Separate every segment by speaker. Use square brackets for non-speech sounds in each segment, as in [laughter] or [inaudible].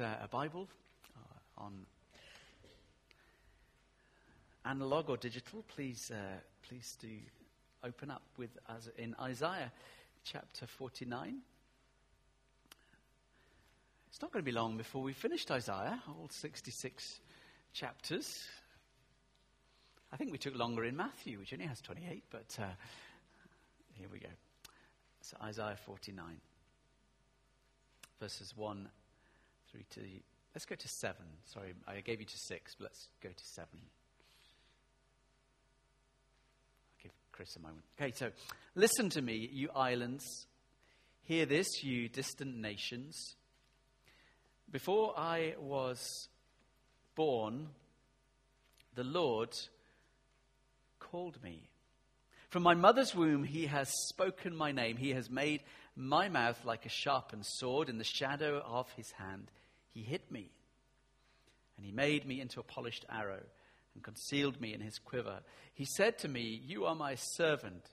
Speaker 1: uh, a Bible uh, on analog or digital, please, uh, please do open up with us in Isaiah chapter 49. It's not going to be long before we've finished Isaiah, all 66 chapters. I think we took longer in Matthew, which only has 28, but uh, here we go. So Isaiah 49, verses 1 through to, let's go to seven. Sorry, I gave you to six, but let's go to seven. I'll give Chris a moment. Okay, so listen to me, you islands. Hear this, you distant nations. Before I was born, the Lord called me. From my mother's womb, he has spoken my name. He has made my mouth like a sharpened sword in the shadow of his hand. He hit me, and he made me into a polished arrow and concealed me in his quiver. He said to me, You are my servant,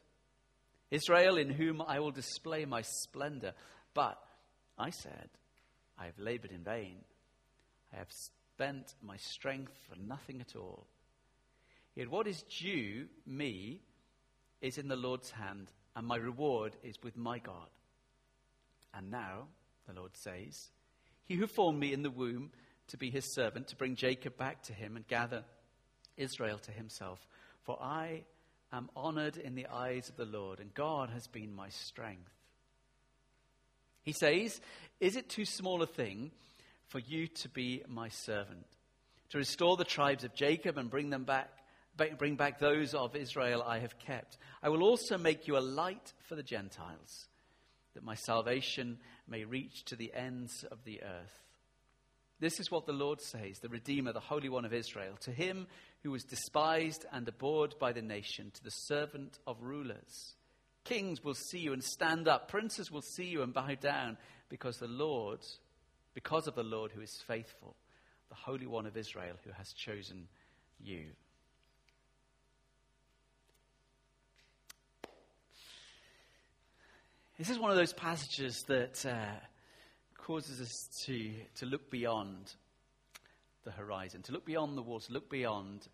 Speaker 1: Israel, in whom I will display my splendor. But I said, I have labored in vain. I have spent my strength for nothing at all. Yet what is due me is in the Lord's hand, and my reward is with my God. And now, the Lord says, he who formed me in the womb to be his servant, to bring Jacob back to him and gather Israel to himself. For I am honored in the eyes of the Lord, and God has been my strength. He says, Is it too small a thing for you to be my servant, to restore the tribes of Jacob and bring them back? Bring back those of Israel I have kept. I will also make you a light for the Gentiles, that my salvation may reach to the ends of the earth. This is what the Lord says, the Redeemer, the Holy One of Israel, to him who was despised and abhorred by the nation, to the servant of rulers. Kings will see you and stand up, princes will see you and bow down, because the Lord, because of the Lord who is faithful, the Holy One of Israel who has chosen you. This is one of those passages that uh, causes us to, to look beyond the horizon, to look beyond the walls, to look beyond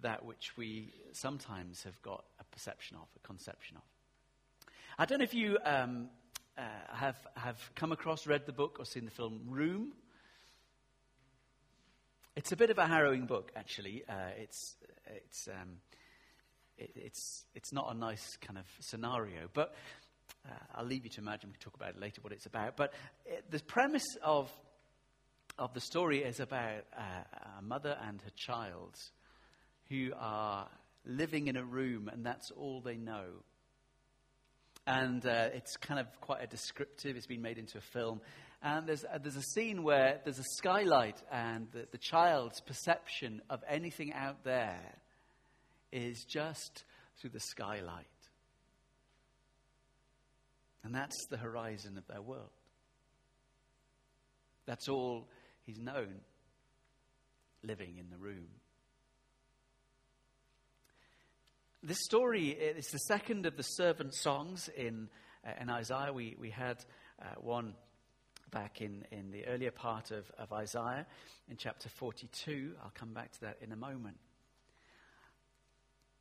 Speaker 1: that which we sometimes have got a perception of, a conception of. I don't know if you um, uh, have, have come across, read the book, or seen the film Room. It's a bit of a harrowing book, actually. Uh, it's, it's, um, it, it's, it's not a nice kind of scenario. But uh, I'll leave you to imagine. We can talk about it later what it's about. But it, the premise of, of the story is about uh, a mother and her child who are living in a room, and that's all they know. And uh, it's kind of quite a descriptive, it's been made into a film. And there's, uh, there's a scene where there's a skylight, and the, the child's perception of anything out there is just through the skylight. And that's the horizon of their world. That's all he's known living in the room. This story is the second of the servant songs in, uh, in Isaiah. We, we had uh, one back in, in the earlier part of, of Isaiah in chapter 42. I'll come back to that in a moment.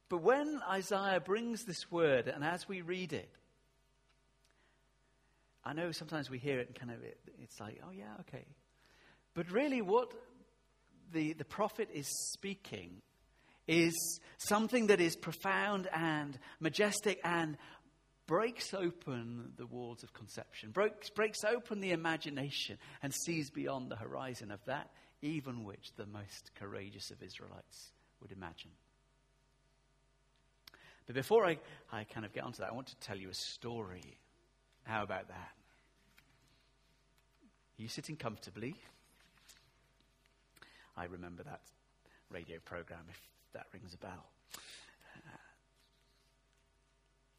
Speaker 1: But when Isaiah brings this word, and as we read it, I know sometimes we hear it and kind of, it, it's like, oh yeah, okay. But really, what the, the prophet is speaking is something that is profound and majestic and breaks open the walls of conception, breaks, breaks open the imagination, and sees beyond the horizon of that, even which the most courageous of Israelites would imagine. But before I, I kind of get onto that, I want to tell you a story how about that? Are you sitting comfortably? I remember that radio program, if that rings a bell. Uh,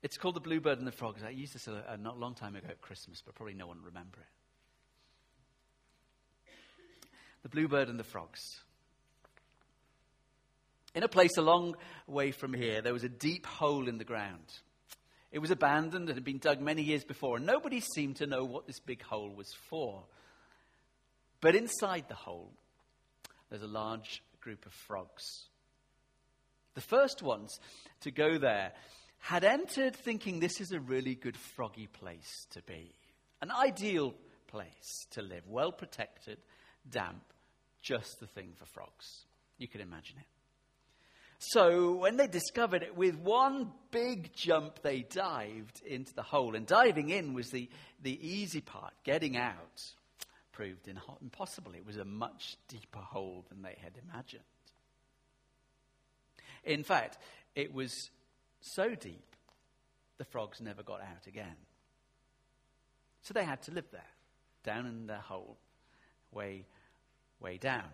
Speaker 1: it's called The Bluebird and the Frogs. I used this a, a not long time ago at Christmas, but probably no one will remember it. The Bluebird and the Frogs. In a place a long way from here, there was a deep hole in the ground. It was abandoned and had been dug many years before, and nobody seemed to know what this big hole was for. But inside the hole, there's a large group of frogs. The first ones to go there had entered thinking this is a really good froggy place to be, an ideal place to live, well protected, damp, just the thing for frogs. You can imagine it. So when they discovered it, with one big jump, they dived into the hole. And diving in was the, the easy part. Getting out proved impossible. It was a much deeper hole than they had imagined. In fact, it was so deep, the frogs never got out again. So they had to live there, down in their hole, way, way down.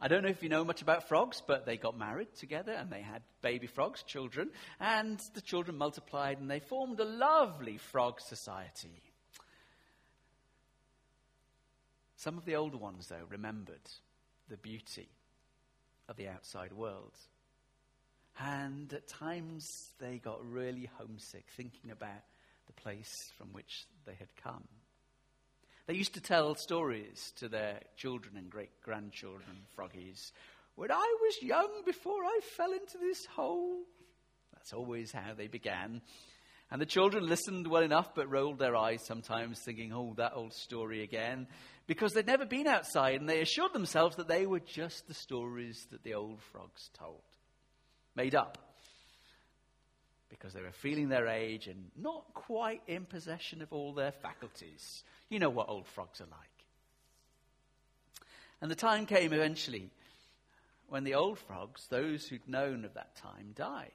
Speaker 1: I don't know if you know much about frogs, but they got married together and they had baby frogs, children, and the children multiplied and they formed a lovely frog society. Some of the older ones, though, remembered the beauty of the outside world. And at times they got really homesick thinking about the place from which they had come. They used to tell stories to their children and great grandchildren, froggies. When I was young, before I fell into this hole. That's always how they began. And the children listened well enough, but rolled their eyes sometimes, thinking, oh, that old story again, because they'd never been outside, and they assured themselves that they were just the stories that the old frogs told, made up because they were feeling their age and not quite in possession of all their faculties. You know what old frogs are like. And the time came eventually when the old frogs, those who'd known of that time, died.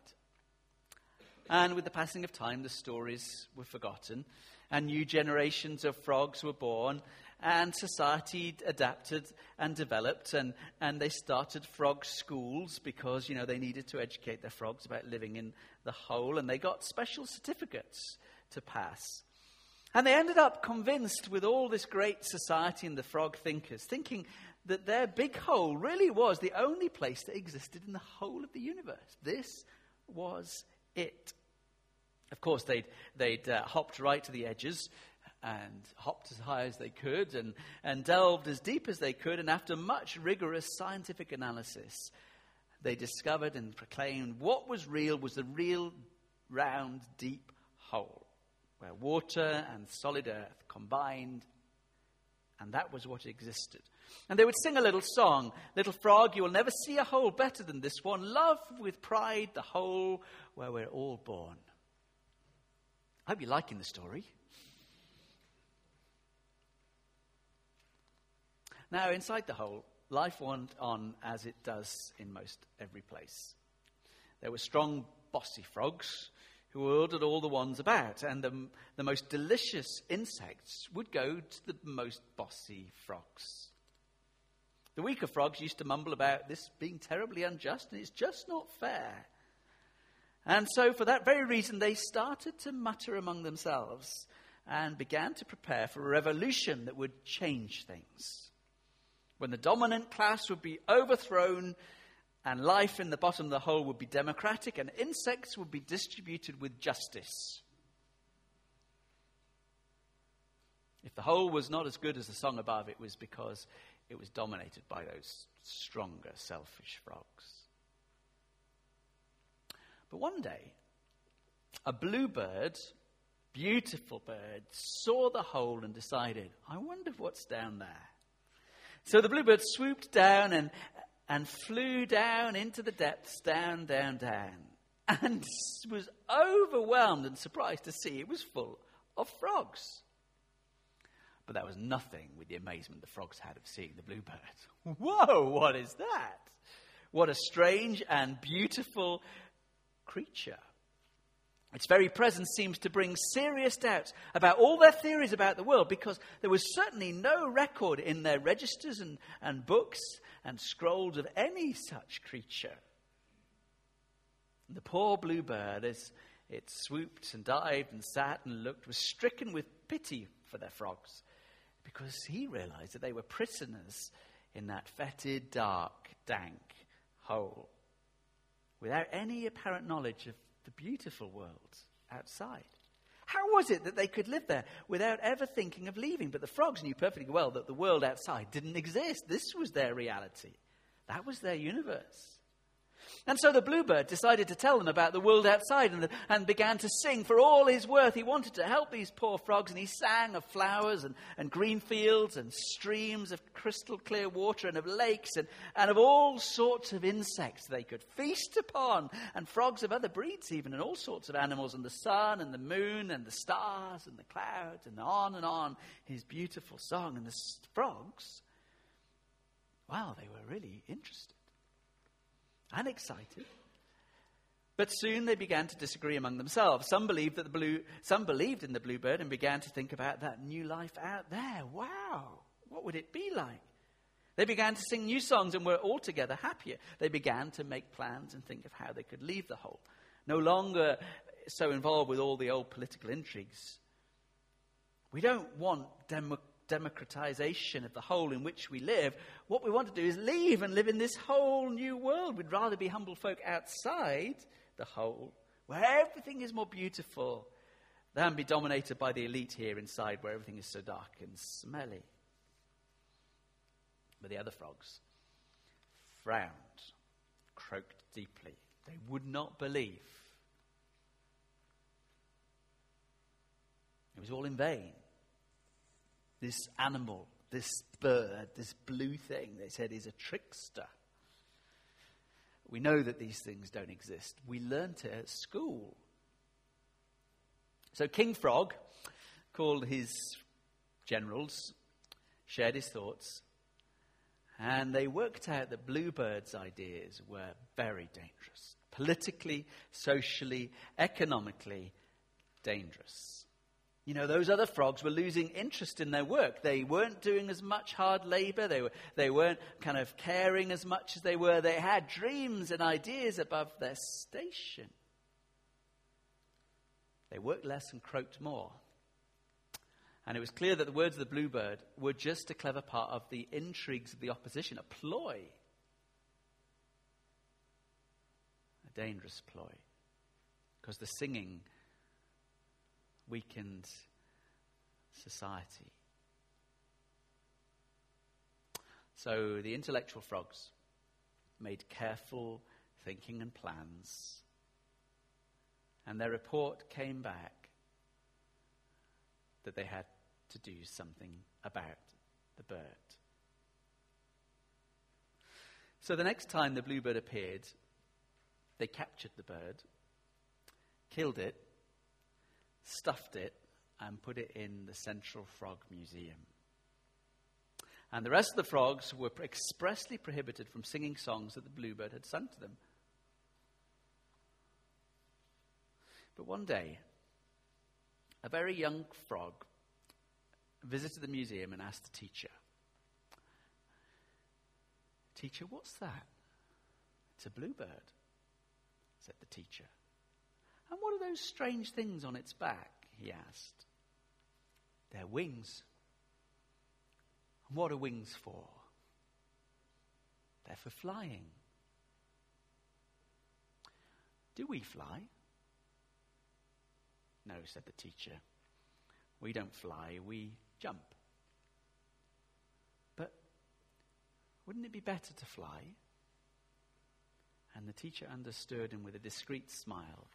Speaker 1: And with the passing of time, the stories were forgotten, and new generations of frogs were born, and society adapted and developed, and, and they started frog schools because, you know, they needed to educate their frogs about living in the hole, and they got special certificates to pass. And they ended up convinced with all this great society and the frog thinkers, thinking that their big hole really was the only place that existed in the whole of the universe. This was it. Of course, they'd, they'd uh, hopped right to the edges and hopped as high as they could and, and delved as deep as they could. And after much rigorous scientific analysis, they discovered and proclaimed what was real was the real, round, deep hole where water and solid earth combined, and that was what existed. And they would sing a little song Little frog, you will never see a hole better than this one. Love with pride the hole where we're all born. I hope you're liking the story. Now, inside the hole, life went on as it does in most every place. There were strong, bossy frogs who ordered all the ones about, and the, the most delicious insects would go to the most bossy frogs. The weaker frogs used to mumble about this being terribly unjust, and it's just not fair. And so, for that very reason, they started to mutter among themselves and began to prepare for a revolution that would change things. When the dominant class would be overthrown and life in the bottom of the hole would be democratic and insects would be distributed with justice. If the hole was not as good as the song above, it was because it was dominated by those stronger, selfish frogs. But one day, a bluebird, beautiful bird, saw the hole and decided, I wonder what's down there. So the bluebird swooped down and, and flew down into the depths, down, down, down, and was overwhelmed and surprised to see it was full of frogs. But that was nothing with the amazement the frogs had of seeing the bluebird. [laughs] Whoa, what is that? What a strange and beautiful creature. Its very presence seems to bring serious doubts about all their theories about the world because there was certainly no record in their registers and, and books and scrolls of any such creature. The poor bluebird, as it swooped and dived and sat and looked, was stricken with pity for their frogs because he realized that they were prisoners in that fetid, dark, dank hole without any apparent knowledge of the beautiful world outside. How was it that they could live there without ever thinking of leaving? But the frogs knew perfectly well that the world outside didn't exist. This was their reality, that was their universe. And so the bluebird decided to tell them about the world outside and, the, and, began to sing for all his worth. He wanted to help these poor frogs, and he sang of flowers and, and green fields and streams of crystal clear water and of lakes and, and of all sorts of insects they could feast upon, and frogs of other breeds, even, and all sorts of animals, and the sun and the moon and the stars and the clouds, and on and on. His beautiful song. And the frogs, wow, they were really interested and excited. But soon they began to disagree among themselves. Some believed, that the blue, some believed in the bluebird and began to think about that new life out there. Wow, what would it be like? They began to sing new songs and were altogether happier. They began to make plans and think of how they could leave the hole. No longer so involved with all the old political intrigues. We don't want democracy democratization of the hole in which we live, what we want to do is leave and live in this whole new world. We'd rather be humble folk outside the hole, where everything is more beautiful, than be dominated by the elite here inside, where everything is so dark and smelly. But the other frogs frowned, croaked deeply. They would not believe. It was all in vain this animal, this bird, this blue thing, they said is a trickster. We know that these things don't exist. We learnt it at school. So King Frog called his generals, shared his thoughts, and they worked out that Bluebird's ideas were very dangerous. Politically, socially, economically dangerous. You know, those other frogs were losing interest in their work. They weren't doing as much hard labor. They, were, they weren't kind of caring as much as they were. They had dreams and ideas above their station. They worked less and croaked more. And it was clear that the words of the bluebird were just a clever part of the intrigues of the opposition, a ploy. A dangerous ploy. Because the singing weakened society. So the intellectual frogs made careful thinking and plans, and their report came back that they had to do something about the bird. So the next time the bluebird appeared, they captured the bird, killed it, stuffed it, and put it in the Central Frog Museum. And the rest of the frogs were expressly prohibited from singing songs that the bluebird had sung to them. But one day, a very young frog visited the museum and asked the teacher, Teacher, what's that? It's a bluebird, said the teacher. And what are those strange things on its back? he asked. They're wings. And what are wings for? They're for flying. Do we fly? No, said the teacher. We don't fly, we jump. But wouldn't it be better to fly? And the teacher understood, and with a discreet smile,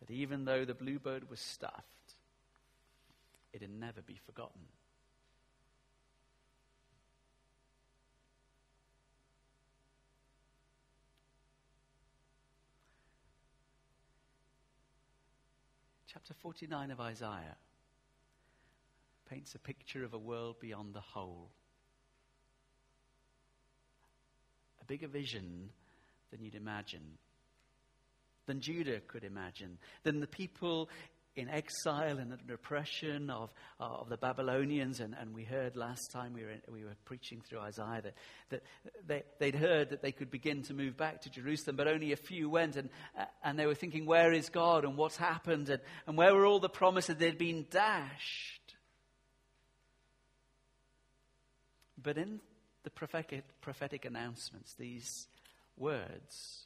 Speaker 1: that even though the bluebird was stuffed, it'd never be forgotten. Chapter 49 of Isaiah paints a picture of a world beyond the hole. A bigger vision than you'd imagine than Judah could imagine, than the people in exile and the oppression of, uh, of the Babylonians. And, and we heard last time we were, in, we were preaching through Isaiah that, that they, they'd heard that they could begin to move back to Jerusalem, but only a few went. And, uh, and they were thinking, where is God and what's happened? And, and where were all the promises had been dashed? But in the prophetic, prophetic announcements, these words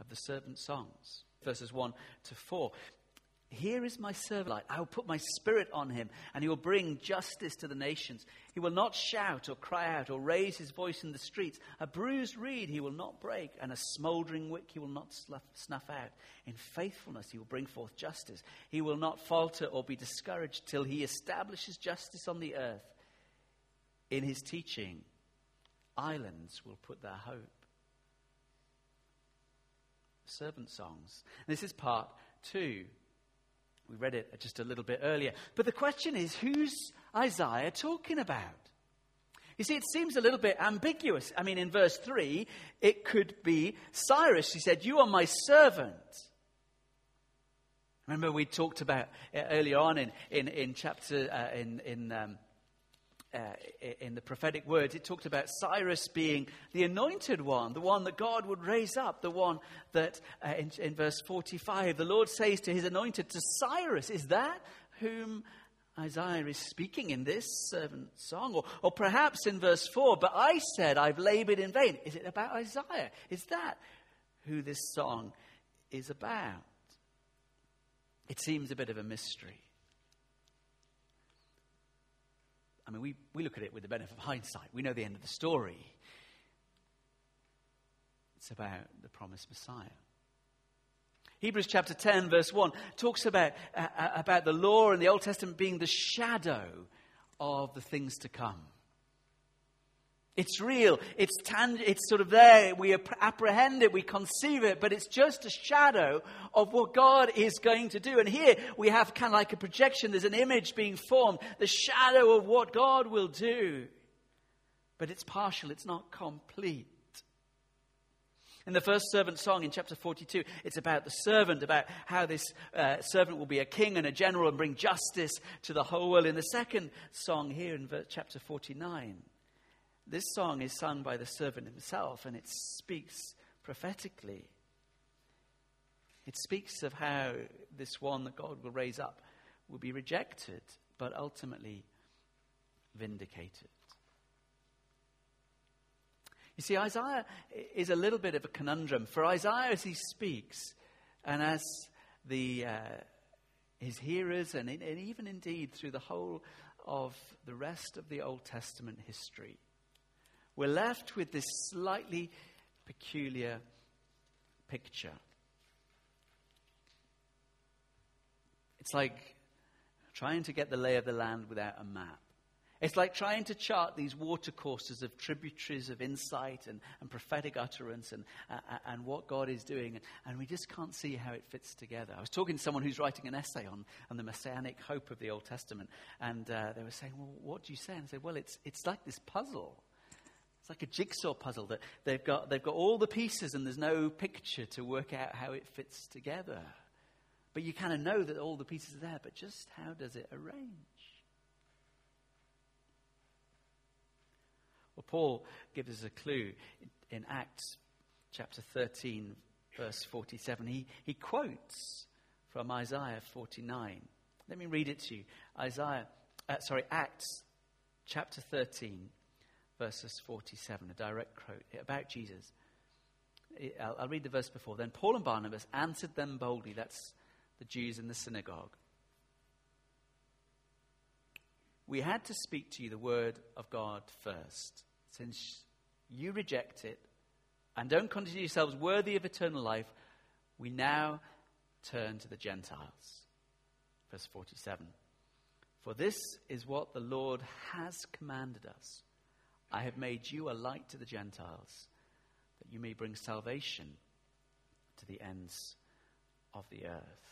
Speaker 1: of the servant songs, verses 1 to 4. Here is my servant. I will put my spirit on him, and he will bring justice to the nations. He will not shout or cry out or raise his voice in the streets. A bruised reed he will not break, and a smoldering wick he will not snuff out. In faithfulness he will bring forth justice. He will not falter or be discouraged till he establishes justice on the earth. In his teaching, islands will put their hope. Servant songs. This is part two. We read it just a little bit earlier. But the question is who's Isaiah talking about? You see, it seems a little bit ambiguous. I mean, in verse 3, it could be Cyrus. He said, You are my servant. Remember, we talked about uh, earlier on in, in, in chapter, uh, in, in um, uh, in the prophetic words, it talked about Cyrus being the anointed one, the one that God would raise up, the one that, uh, in, in verse 45, the Lord says to his anointed, to Cyrus, is that whom Isaiah is speaking in this servant song? Or, or perhaps in verse 4, but I said, I've labored in vain. Is it about Isaiah? Is that who this song is about? It seems a bit of a mystery. I mean, we, we look at it with the benefit of hindsight. We know the end of the story. It's about the promised Messiah. Hebrews chapter 10, verse 1, talks about, uh, uh about the law and the Old Testament being the shadow of the things to come. It's real. It's tang- It's sort of there. We apprehend it. We conceive it. But it's just a shadow of what God is going to do. And here we have kind of like a projection. There's an image being formed. The shadow of what God will do. But it's partial. It's not complete. In the first servant song in chapter 42, it's about the servant, about how this uh, servant will be a king and a general and bring justice to the whole world. In the second song here in chapter 49, this song is sung by the servant himself, and it speaks prophetically. It speaks of how this one that God will raise up will be rejected, but ultimately vindicated. You see, Isaiah is a little bit of a conundrum. For Isaiah, as he speaks, and as the, uh, his hearers, and, and even indeed through the whole of the rest of the Old Testament history, we're left with this slightly peculiar picture. It's like trying to get the lay of the land without a map. It's like trying to chart these watercourses of tributaries of insight and, and prophetic utterance and, uh, and what God is doing, and, and, we just can't see how it fits together. I was talking to someone who's writing an essay on, on the messianic hope of the Old Testament, and uh, they were saying, Well, what do you say? And I said, Well, it's, it's like this puzzle. It's like a jigsaw puzzle that they've got, they've got all the pieces and there's no picture to work out how it fits together. But you kind of know that all the pieces are there, but just how does it arrange? Well, Paul gives us a clue in Acts chapter 13, verse 47. He, he quotes from Isaiah 49. Let me read it to you. Isaiah, uh, sorry, Acts chapter 13, verses 47, a direct quote about Jesus. I'll, I'll read the verse before. Then Paul and Barnabas answered them boldly. That's the Jews in the synagogue. We had to speak to you the word of God first. Since you reject it and don't consider yourselves worthy of eternal life, we now turn to the Gentiles. Verse 47. For this is what the Lord has commanded us I have made you a light to the Gentiles, that you may bring salvation to the ends of the earth.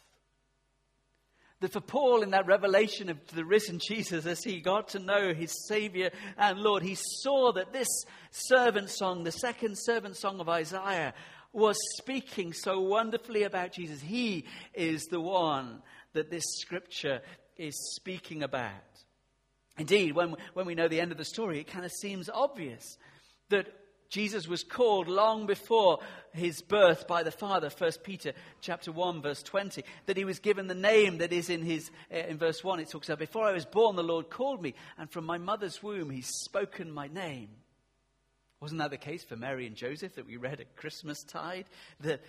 Speaker 1: That for Paul, in that revelation of the risen Jesus, as he got to know his Savior and Lord, he saw that this servant song, the second servant song of Isaiah, was speaking so wonderfully about Jesus. He is the one that this scripture is speaking about. Indeed, when, when we know the end of the story, it kind of seems obvious that Jesus was called long before his birth by the Father, 1 Peter chapter 1, verse 20, that he was given the name that is in his, uh, in verse 1, it talks about, before I was born, the Lord called me, and from my mother's womb, he's spoken my name. Wasn't that the case for Mary and Joseph that we read at Christmas tide? That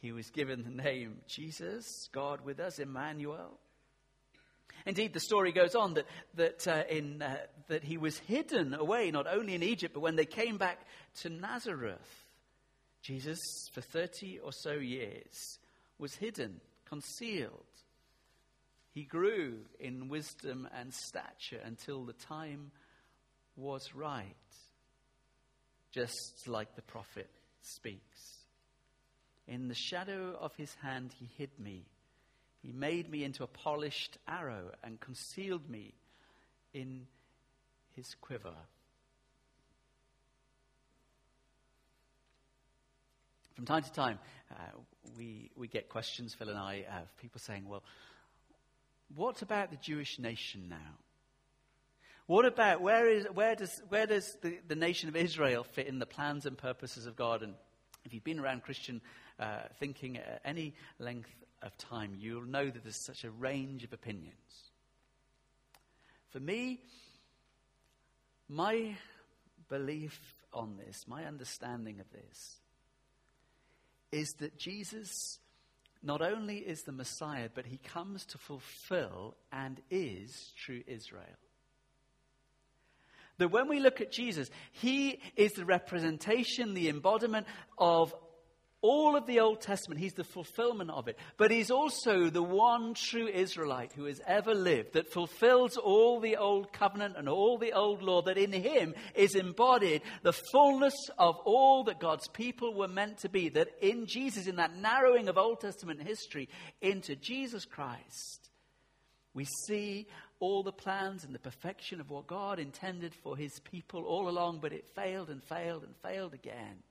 Speaker 1: he was given the name Jesus, God with us, Emmanuel. Indeed, the story goes on that, that, uh, in, uh, that he was hidden away, not only in Egypt, but when they came back to Nazareth, Jesus, for 30 or so years, was hidden, concealed. He grew in wisdom and stature until the time was right, just like the prophet speaks. In the shadow of his hand, he hid me. He made me into a polished arrow and concealed me in his quiver. From time to time, uh, we, we get questions, Phil and I, of people saying, well, what about the Jewish nation now? What about where, is, where does, where does the, the nation of Israel fit in the plans and purposes of God? And if you've been around Christian uh, thinking at any length of time, you'll know that there's such a range of opinions. For me, my belief on this, my understanding of this, is that Jesus not only is the Messiah, but he comes to fulfill and is true Israel. That when we look at Jesus, he is the representation, the embodiment of all of the Old Testament. He's the fulfillment of it. But he's also the one true Israelite who has ever lived that fulfills all the Old Covenant and all the Old Law, that in him is embodied the fullness of all that God's people were meant to be. That in Jesus, in that narrowing of Old Testament history into Jesus Christ, we see all the plans and the perfection of what God intended for his people all along, but it failed and failed and failed again.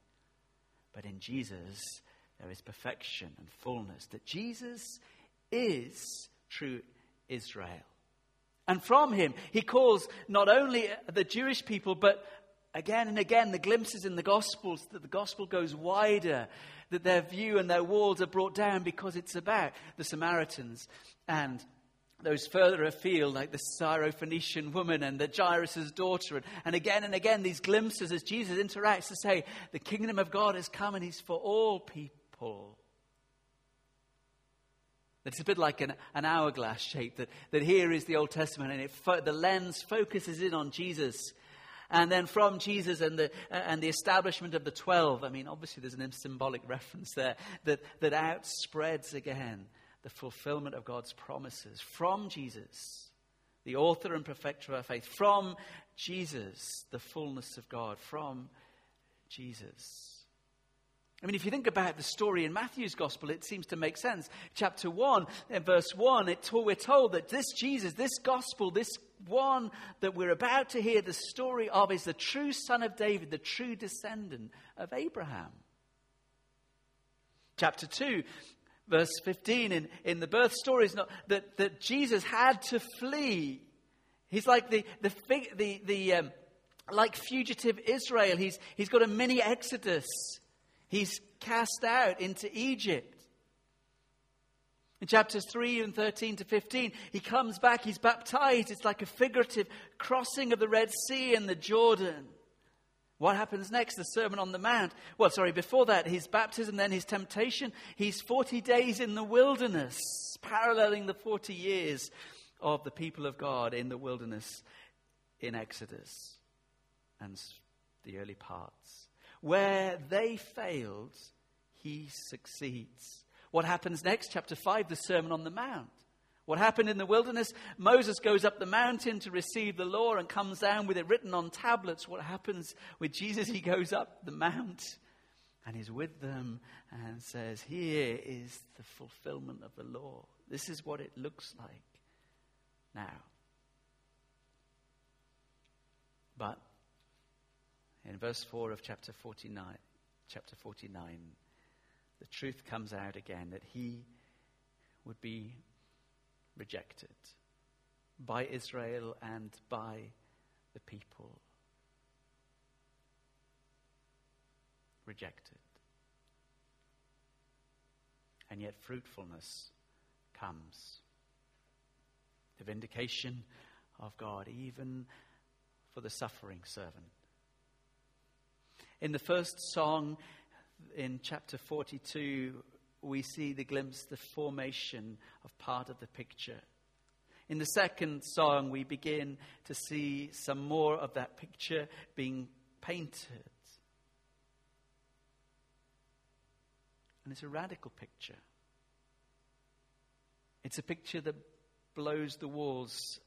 Speaker 1: But in Jesus, there is perfection and fullness, that Jesus is true Israel. And from him, he calls not only the Jewish people, but again and again the glimpses in the Gospels that the Gospel goes wider, that their view and their walls are brought down because it's about the Samaritans and those further afield, like the Syrophoenician woman and the Jairus' daughter. And, and again and again, these glimpses as Jesus interacts to say, the kingdom of God has come and he's for all people. It's a bit like an, an hourglass shape, that, that here is the Old Testament, and it fo- the lens focuses in on Jesus. And then from Jesus and the, and the establishment of the 12, I mean, obviously there's an symbolic reference there that, that outspreads again the fulfillment of God's promises from Jesus, the author and perfecter of our faith, from Jesus, the fullness of God, from Jesus. I mean, if you think about the story in Matthew's gospel, it seems to make sense. Chapter 1, in verse 1, it, we're told that this Jesus, this gospel, this one that we're about to hear the story of, is the true son of David, the true descendant of Abraham. Chapter 2, verse 15 in, in the birth story is not that, that Jesus had to flee. He's like the, the, the, the um, like fugitive Israel. He's, he's got a mini exodus. He's cast out into Egypt. In chapters 3 and 13 to 15, he comes back, he's baptized. It's like a figurative crossing of the Red Sea and the Jordan. What happens next? The Sermon on the Mount. Well, sorry, before that, his baptism, then his temptation. He's 40 days in the wilderness, paralleling the 40 years of the people of God in the wilderness in Exodus and the early parts. Where they failed, he succeeds. What happens next? Chapter 5, the Sermon on the Mount. What happened in the wilderness? Moses goes up the mountain to receive the law and comes down with it written on tablets. What happens with Jesus? He goes up the mount and is with them and says, Here is the fulfillment of the law. This is what it looks like now. But in verse 4 of chapter 49, chapter 49, the truth comes out again that he would be rejected by Israel and by the people. Rejected. And yet, fruitfulness comes. The vindication of God, even for the suffering servant. In the first song in chapter 42, we see the glimpse, the formation of part of the picture. In the second song, we begin to see some more of that picture being painted. And it's a radical picture. It's a picture that blows the walls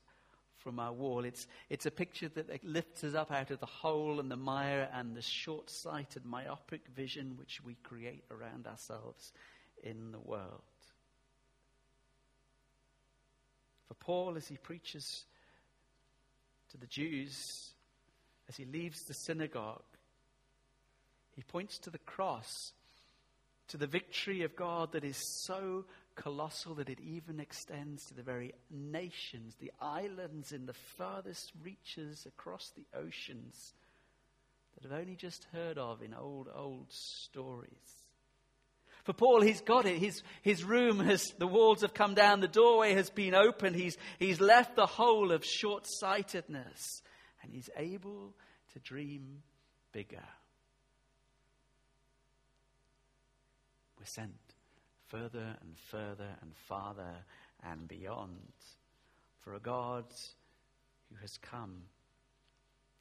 Speaker 1: from our wall. It's, it's a picture that lifts us up out of the hole and the mire and the short sighted, myopic vision which we create around ourselves in the world. For Paul, as he preaches to the Jews, as he leaves the synagogue, he points to the cross, to the victory of God that is so colossal that it even extends to the very nations, the islands in the farthest reaches across the oceans that have only just heard of in old, old stories. For Paul, he's got it. His, his room has, the walls have come down, the doorway has been opened. He's, he's left the hole of short sightedness, and he's able to dream bigger. We're sent further and further and farther and beyond for a God who has come,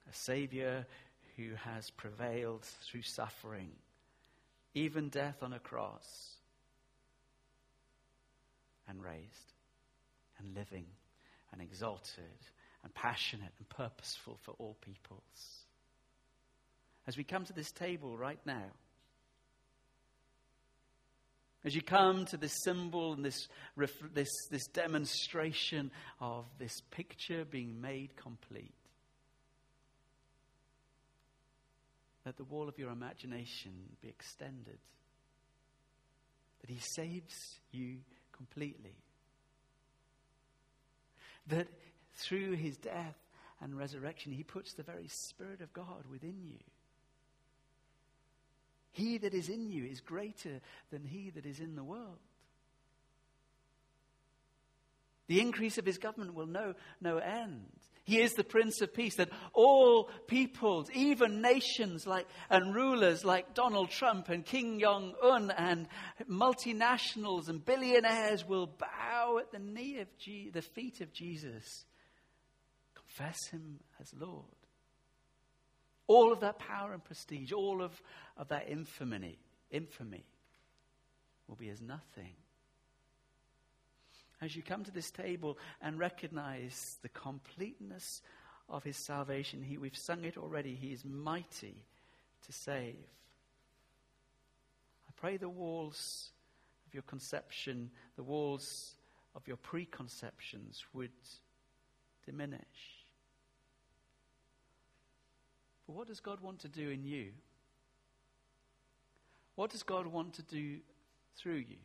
Speaker 1: a Savior who has prevailed through suffering even death on a cross, and raised, and living, and exalted, and passionate, and purposeful for all peoples. As we come to this table right now, as you come to this symbol and this, this, this demonstration of this picture being made complete, Let the wall of your imagination be extended. That He saves you completely. That through His death and resurrection, He puts the very Spirit of God within you. He that is in you is greater than he that is in the world. The increase of his government will know no end. He is the Prince of Peace, that all peoples, even nations like, and rulers like Donald Trump and Kim Jong un and multinationals and billionaires will bow at the knee of Je- the feet of Jesus, confess him as Lord. All of that power and prestige, all of, of that infamy, infamy will be as nothing as you come to this table and recognize the completeness of his salvation. He, we've sung it already. He is mighty to save. I pray the walls of your conception, the walls of your preconceptions would diminish. But what does God want to do in you? What does God want to do through you?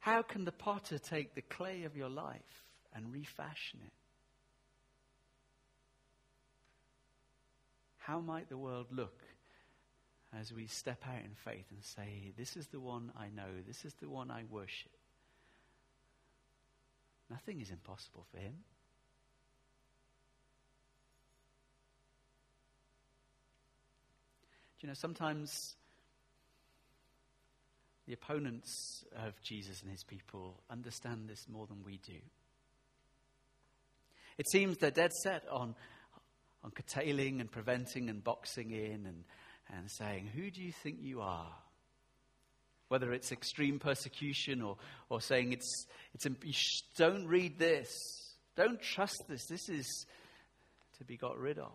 Speaker 1: How can the potter take the clay of your life and refashion it? How might the world look as we step out in faith and say, This is the one I know, this is the one I worship? Nothing is impossible for him. Do you know, sometimes the opponents of Jesus and his people understand this more than we do. It seems they're dead set on, on curtailing and preventing and boxing in and, and saying, Who do you think you are? Whether it's extreme persecution or, or saying it's, it's, don't read this, don't trust this, this is to be got rid of.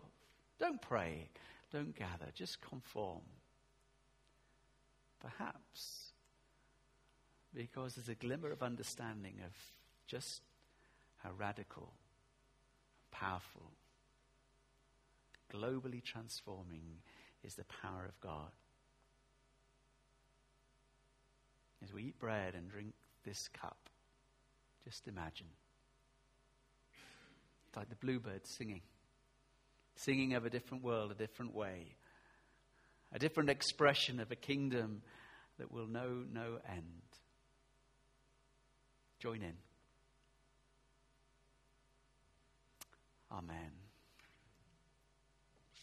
Speaker 1: Don't pray, don't gather, just conform. Perhaps because there's a glimmer of understanding of just how radical, powerful, globally transforming is the power of God. As we eat bread and drink this cup, just imagine. It's like the bluebird singing, singing of a different world, a different way, a different expression of a kingdom that will know no end join in. Amen.